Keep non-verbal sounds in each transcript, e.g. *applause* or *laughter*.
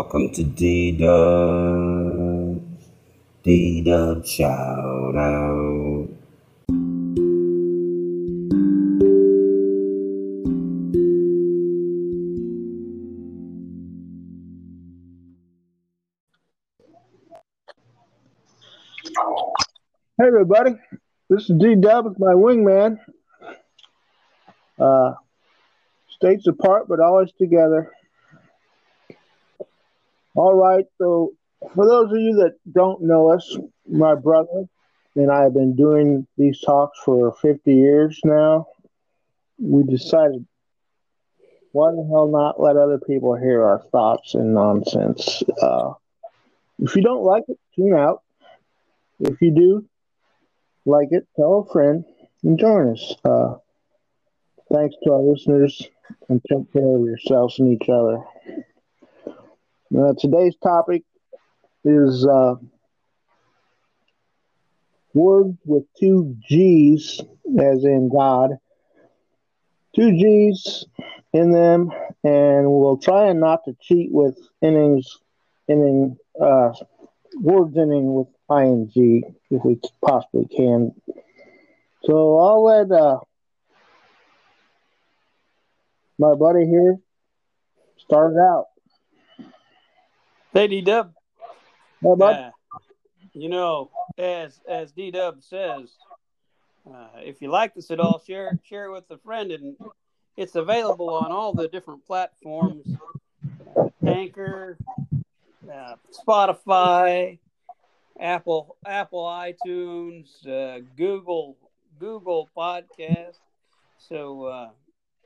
Welcome to D Dub. D Dub shout out. Hey everybody, this is D Dub with my wingman. Uh, states apart, but always together. All right, so for those of you that don't know us, my brother and I have been doing these talks for 50 years now. We decided, why the hell not let other people hear our thoughts and nonsense? Uh, if you don't like it, tune out. If you do like it, tell a friend and join us. Uh, thanks to our listeners and take care of yourselves and each other. Uh, today's topic is uh, words with two G's, as in God, two G's in them, and we'll try and not to cheat with innings, inning, uh, words ending with ing if we possibly can. So I'll let uh, my buddy here start it out. Hey, D Dub. Hey, bud. Uh, you know, as as D Dub says, uh, if you like this at all, share share it with a friend, and it's available on all the different platforms: Anchor, uh, Spotify, Apple Apple iTunes, uh, Google Google Podcast. So uh,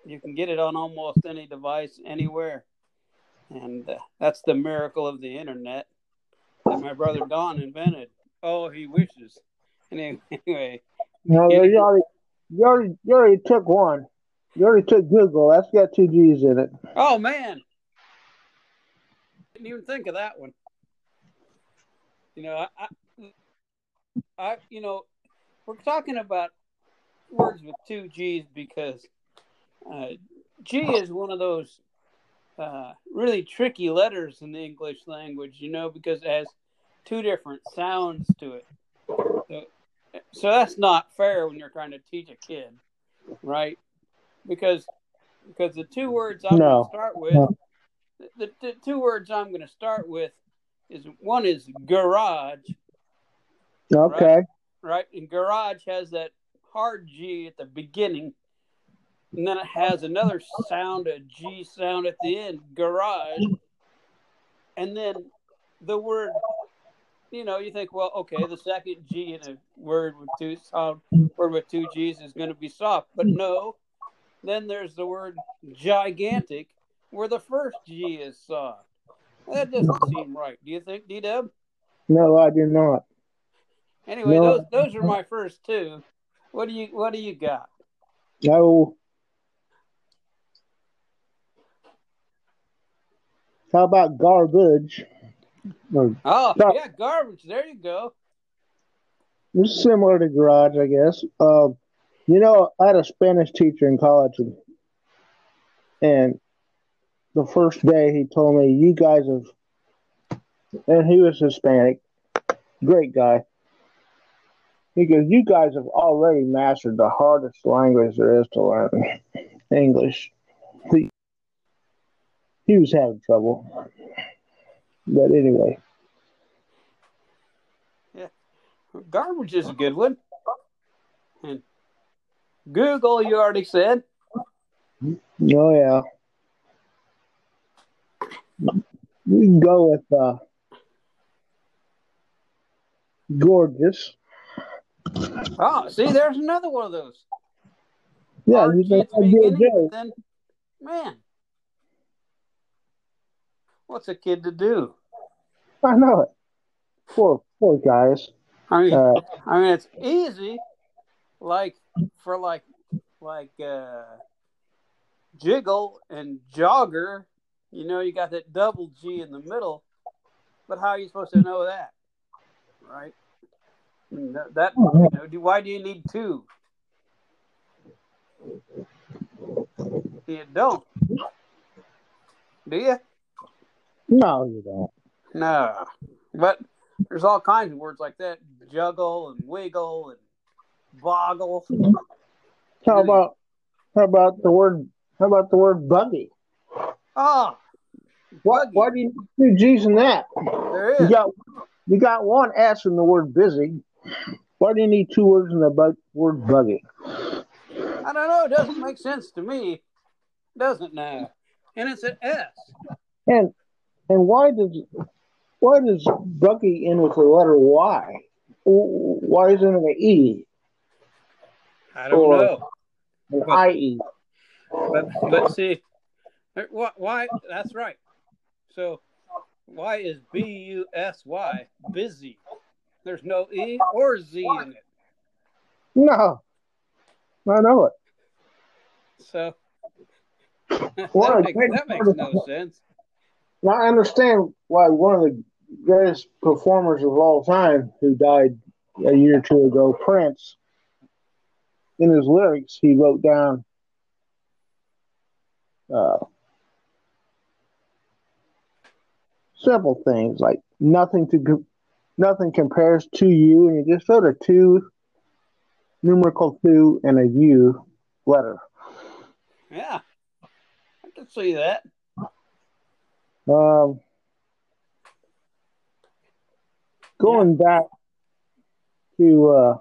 you can get it on almost any device anywhere, and uh, that's the miracle of the internet that my brother Don invented. Oh, he wishes. Anyway, anyway No, you already, you already, you already took one. You already took Google. That's got two G's in it. oh man, didn't even think of that one. You know, I, I, I you know, we're talking about words with two G's because uh, G is one of those uh, really tricky letters in the English language, you know, because it has two different sounds to it. So, so that's not fair when you're trying to teach a kid, right? Because because the two words I'm No. going to start with, No. the, the two words I'm going to start with is one is garage, Okay. right? And garage has that hard G at the beginning, and then it has another sound, a G sound at the end, garage. And then the word, you know, you think, well, okay, the second G in a word with two sound, word with two G's is going to be soft, but no. Then there's the word gigantic, where the first G is soft. That doesn't seem right. Do you think, D Dub? No, I do not. Anyway, No. those those are my first two. What do you What do you got? No. How about garbage? Or, Oh, yeah, garbage. There you go. it's similar to garage, I guess. Um, you know, I had a Spanish teacher in college, and, and the first day he told me, "You guys have," and he was Hispanic, great guy. He goes, "You guys have already mastered the hardest language there is to learn, English." He, he was having trouble, but anyway, Yeah. Garbage is a good one. And Google, you already said. oh yeah, we can go with uh, gorgeous. Oh, see, there's another one of those. Yeah, Hard you G think at the I'd a beginning, then, man, what's a kid to do? I know it. Poor, poor guys. I mean, Uh, I mean, it's easy, like for like, like uh, jiggle and jogger. You know, you got that double G in the middle, but how are you supposed to know that, right? That, that you know, do, why do you need two? You don't, do you? No, you don't. No, but there's all kinds of words like that: juggle and wiggle and boggle. How about how about the word how about the word buggy? Ah, oh, What Buggy. why do you need two G's in that? there You got you got one S in the word busy. Why do you need two words in the bu- word buggy? I don't know. It doesn't make sense to me, Doesn't now? And it's an S. And and why does why does buggy end with the letter Y? Why isn't it an E, I don't Or- know. an But- IE? But but see, why, why? That's right. So why is B U S Y busy? There's no E or Z in it. No, I know it. So *laughs* Well, that, makes, that makes no sense. Now I understand why one of the greatest performers of all time, who died a year or two ago, Prince, in his lyrics, he wrote down uh, simple things like nothing to nothing compares to you, and he just wrote a two numerical two and a U letter. Yeah, I can see that. Um, going back to uh,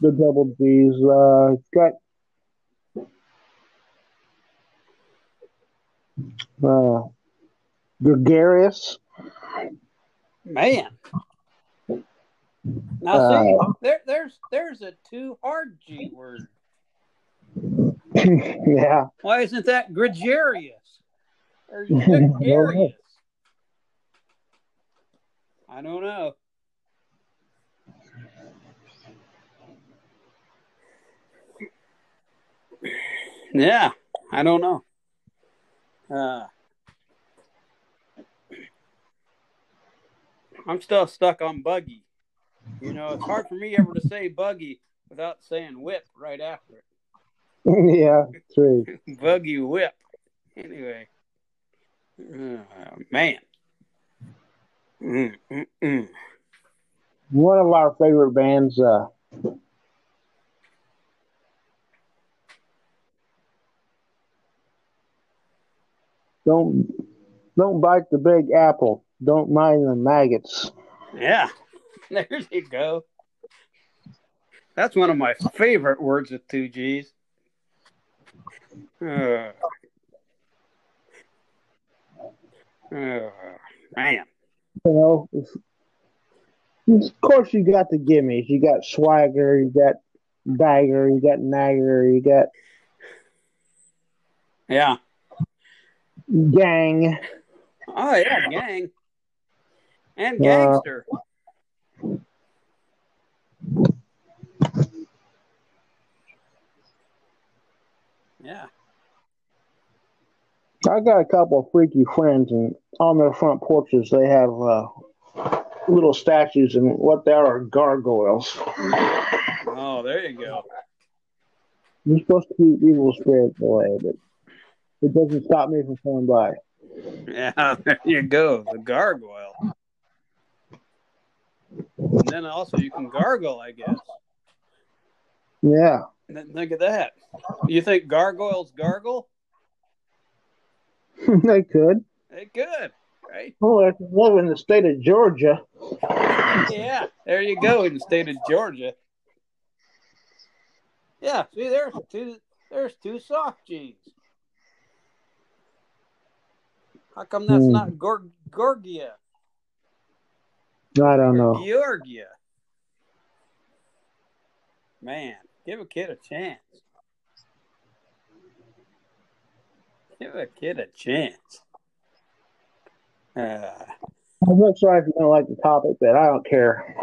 the double G's, uh, got uh, gregarious. Man. Now see, there, there's there's a two hard G word. *laughs* yeah, Why isn't that gregarious or gregarious? *laughs* I don't know. Yeah, I don't know. Uh, I'm still stuck on buggy. You know, it's hard for me ever to say buggy without saying whip right after it. Yeah, true. Buggy whip. Anyway, uh, man. Mm, mm, mm. One of our favorite bands, uh, don't don't bite the big apple. Don't mind the maggots. Yeah, *laughs* there you go. That's one of my favorite words with two G's. Uh, uh, man. You know, of course you got the gimmies. You got swagger. You got bagger. You got nagger. You got Yeah. gang. Oh, yeah, gang. And Uh, gangster. Yeah. I got a couple of freaky friends, and on their front porches they have uh, little statues, and what they are are gargoyles. Oh, there you go. You're supposed to keep evil spirits away, but it doesn't stop me from coming by. Yeah, *laughs* there you go. The gargoyle. And then also you can gargle, I guess. Yeah, Th- Think of that. You think gargoyles gargle? *laughs* they could. They could, right? Oh, if you live in the state of Georgia, Yeah, there you go in the state of Georgia. Yeah, see, there's two. There's two soft G's. How come that's Hmm. not Gor- Gorgia I don't or know. Georgia? Man, give a kid a chance. Give a kid a chance. Uh, I'm not sorry if you don't like the topic, but I don't care.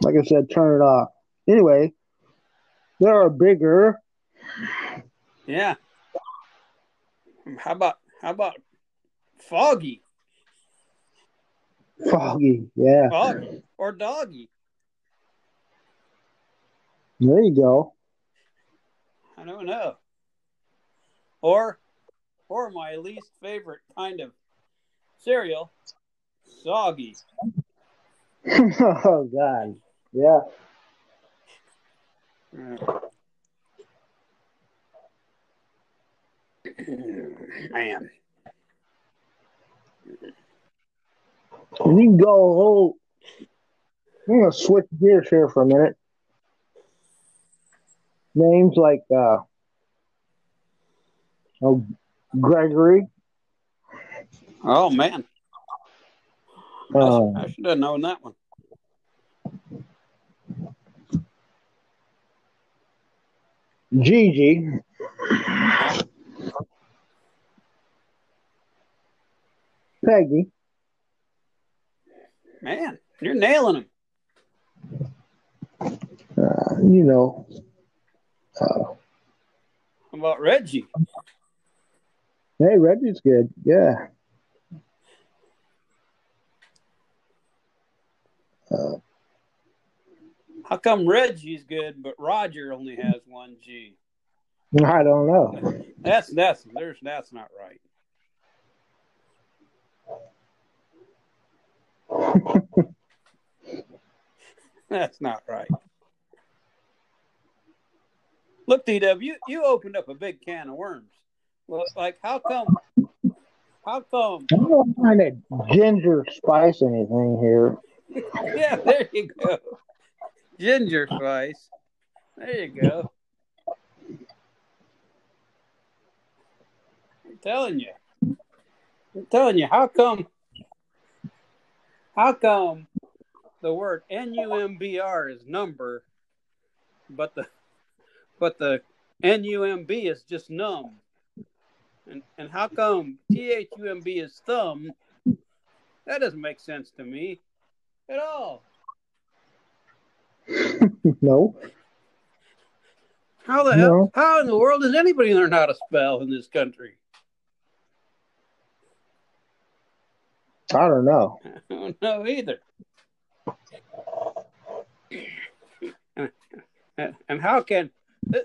Like I said, turn it off. Anyway, there are bigger. yeah. How about how about foggy? Foggy. Yeah, Foggy or doggy? there you go. I don't know. Or or my least favorite kind of cereal, soggy. *laughs* oh God, yeah. *clears throat* Man, We can go whole. I'm gonna switch gears here for a minute. Names like uh, oh, Gregory. oh man, I, Uh, I should have known that one. Gigi. Peggy. Man, you're nailing them. Uh, you know. Uh, How about Reggie? Hey, Reggie's good. Yeah. Uh, How come Reggie's good, but Roger only has one G? I don't know. That's that's there's that's not right. *laughs* That's not right. Look, DW, you, you opened up a big can of worms. Well, like how come? How come? I don't find that ginger spice anything here. *laughs* Yeah, there you go. Ginger spice. There you go. I'm telling you. I'm telling you. How come? How come the word N U M B R is number, but the but the N U M B is just numb? And and how come T H U M B is thumb? That doesn't make sense to me at all. *laughs* no. How the No. hell? How in the world does anybody learn how to spell in this country? I don't know. *laughs* I don't know either. And how can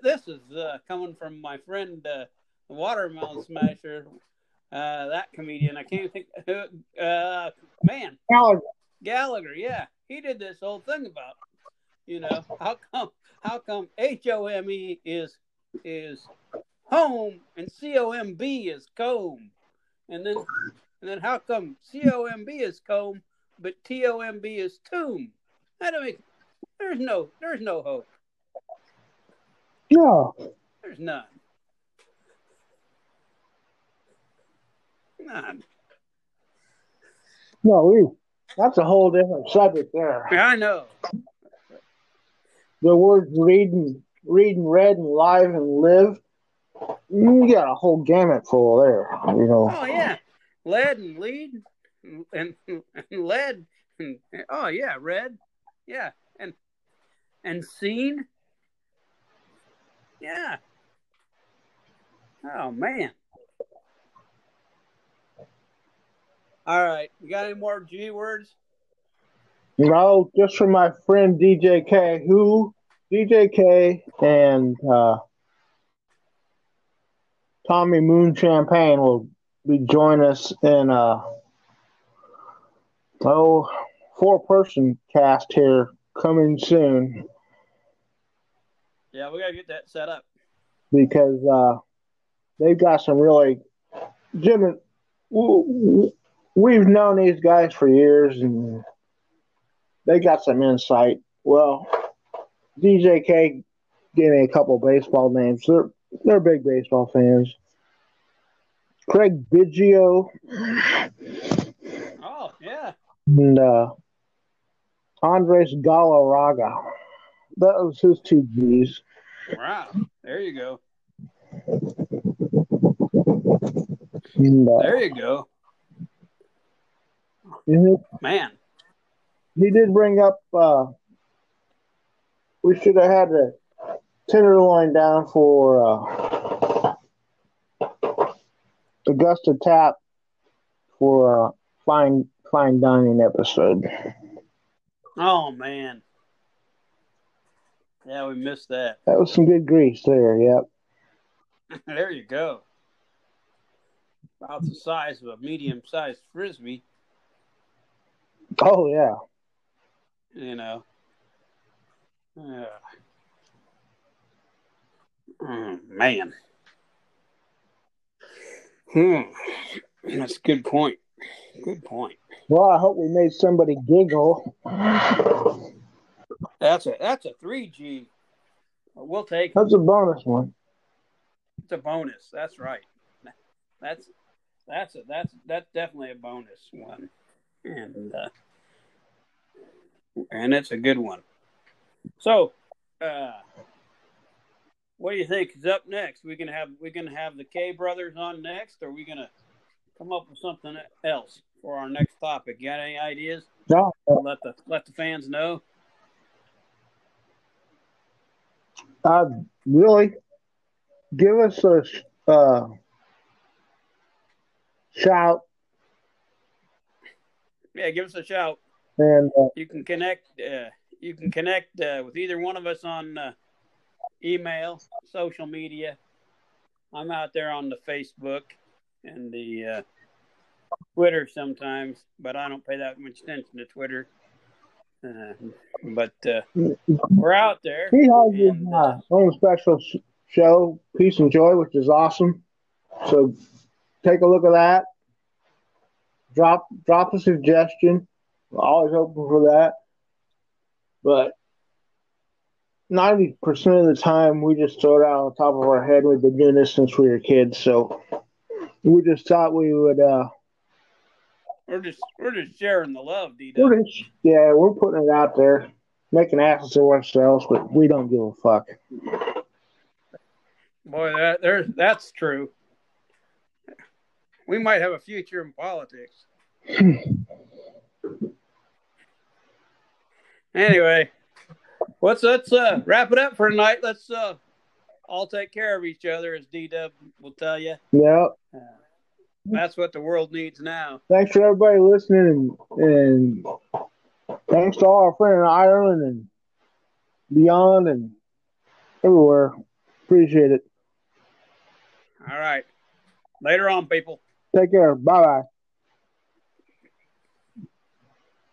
this is uh, coming from my friend uh, Watermelon Smasher, uh, that comedian? I can't think. Uh, man, Gallagher. Gallagher. Yeah, he did this whole thing about you know how come how come H O M E is is home and C O M B is comb, and then and then how come C O M B is comb but T O M B is tomb? I don't make there's no there's no hope. No. There's none. None. No, we, that's a whole different subject there. I know. The words read and read and read and live and live. You got a whole gamut full there. You know. Oh yeah, lead and lead and, and, and lead and oh yeah, red, yeah, and and seen, yeah. Oh man. All right, you got any more G words? No, just from my friend DJ K, who DJ K and uh, Tommy Moon Champagne will be joining us in a oh four person cast here coming soon Yeah, we gotta get that set up. because uh, they've got some really Jim. and- We've known these guys for years, and they got some insight. Well, DJK gave me a couple baseball names. They're they're big baseball fans. Craig Biggio Oh yeah, and uh, Andres Galarraga. That was his two G's. wow. There you go. And, uh, There you go, and man. he did bring up uh, we should have had the tenderloin down for uh, Augusta Tap for uh, fine fine dining episode. Oh man. Yeah, we missed that. That was some good grease there. Yep. *laughs* there you go. about the size of a medium-sized frisbee. Oh yeah. You know. Uh, oh, man. Hmm. That's a good point. Good point. Well, I hope we made somebody giggle. That's a that's a three G. We'll take it. That's a bonus one. It's a bonus. That's right. That's that's a that's that's definitely a bonus one, and uh, and it's a good one. So, uh, what do you think is up next? We gonna have we gonna have the K brothers on next, or are we gonna come up with something else for our next topic? You got any ideas? No, Let the let the fans know. uh, really, give us a uh, shout, Yeah, give us a shout. And uh, You can connect. Uh, you can connect uh, with either one of us on uh, email, social media. I'm out there on the Facebook and the uh, Twitter sometimes, but I don't pay that much attention to Twitter. Uh, but uh, we're out there. he has his uh, own special sh- show, Peace and Joy, which is awesome. So take a look at that. Drop drop a suggestion. We're always open for that. But ninety percent of the time, we just throw it out on top of our head. We've been doing this since we were kids, so we just thought we would. uh we're just we're just sharing the love, D. Yeah, we're putting it out there, making asses of ourselves, but we don't give a fuck. Boy, that there's that's true. We might have a future in politics. *laughs* anyway, let's let's uh, wrap it up for tonight. Let's uh, all take care of each other, as D Dub will tell you. Yeah. That's what the world needs now. thanks for everybody listening and, and thanks to all our friends in Ireland and beyond and everywhere. Appreciate it. All right, later on, people. Take care. Bye bye.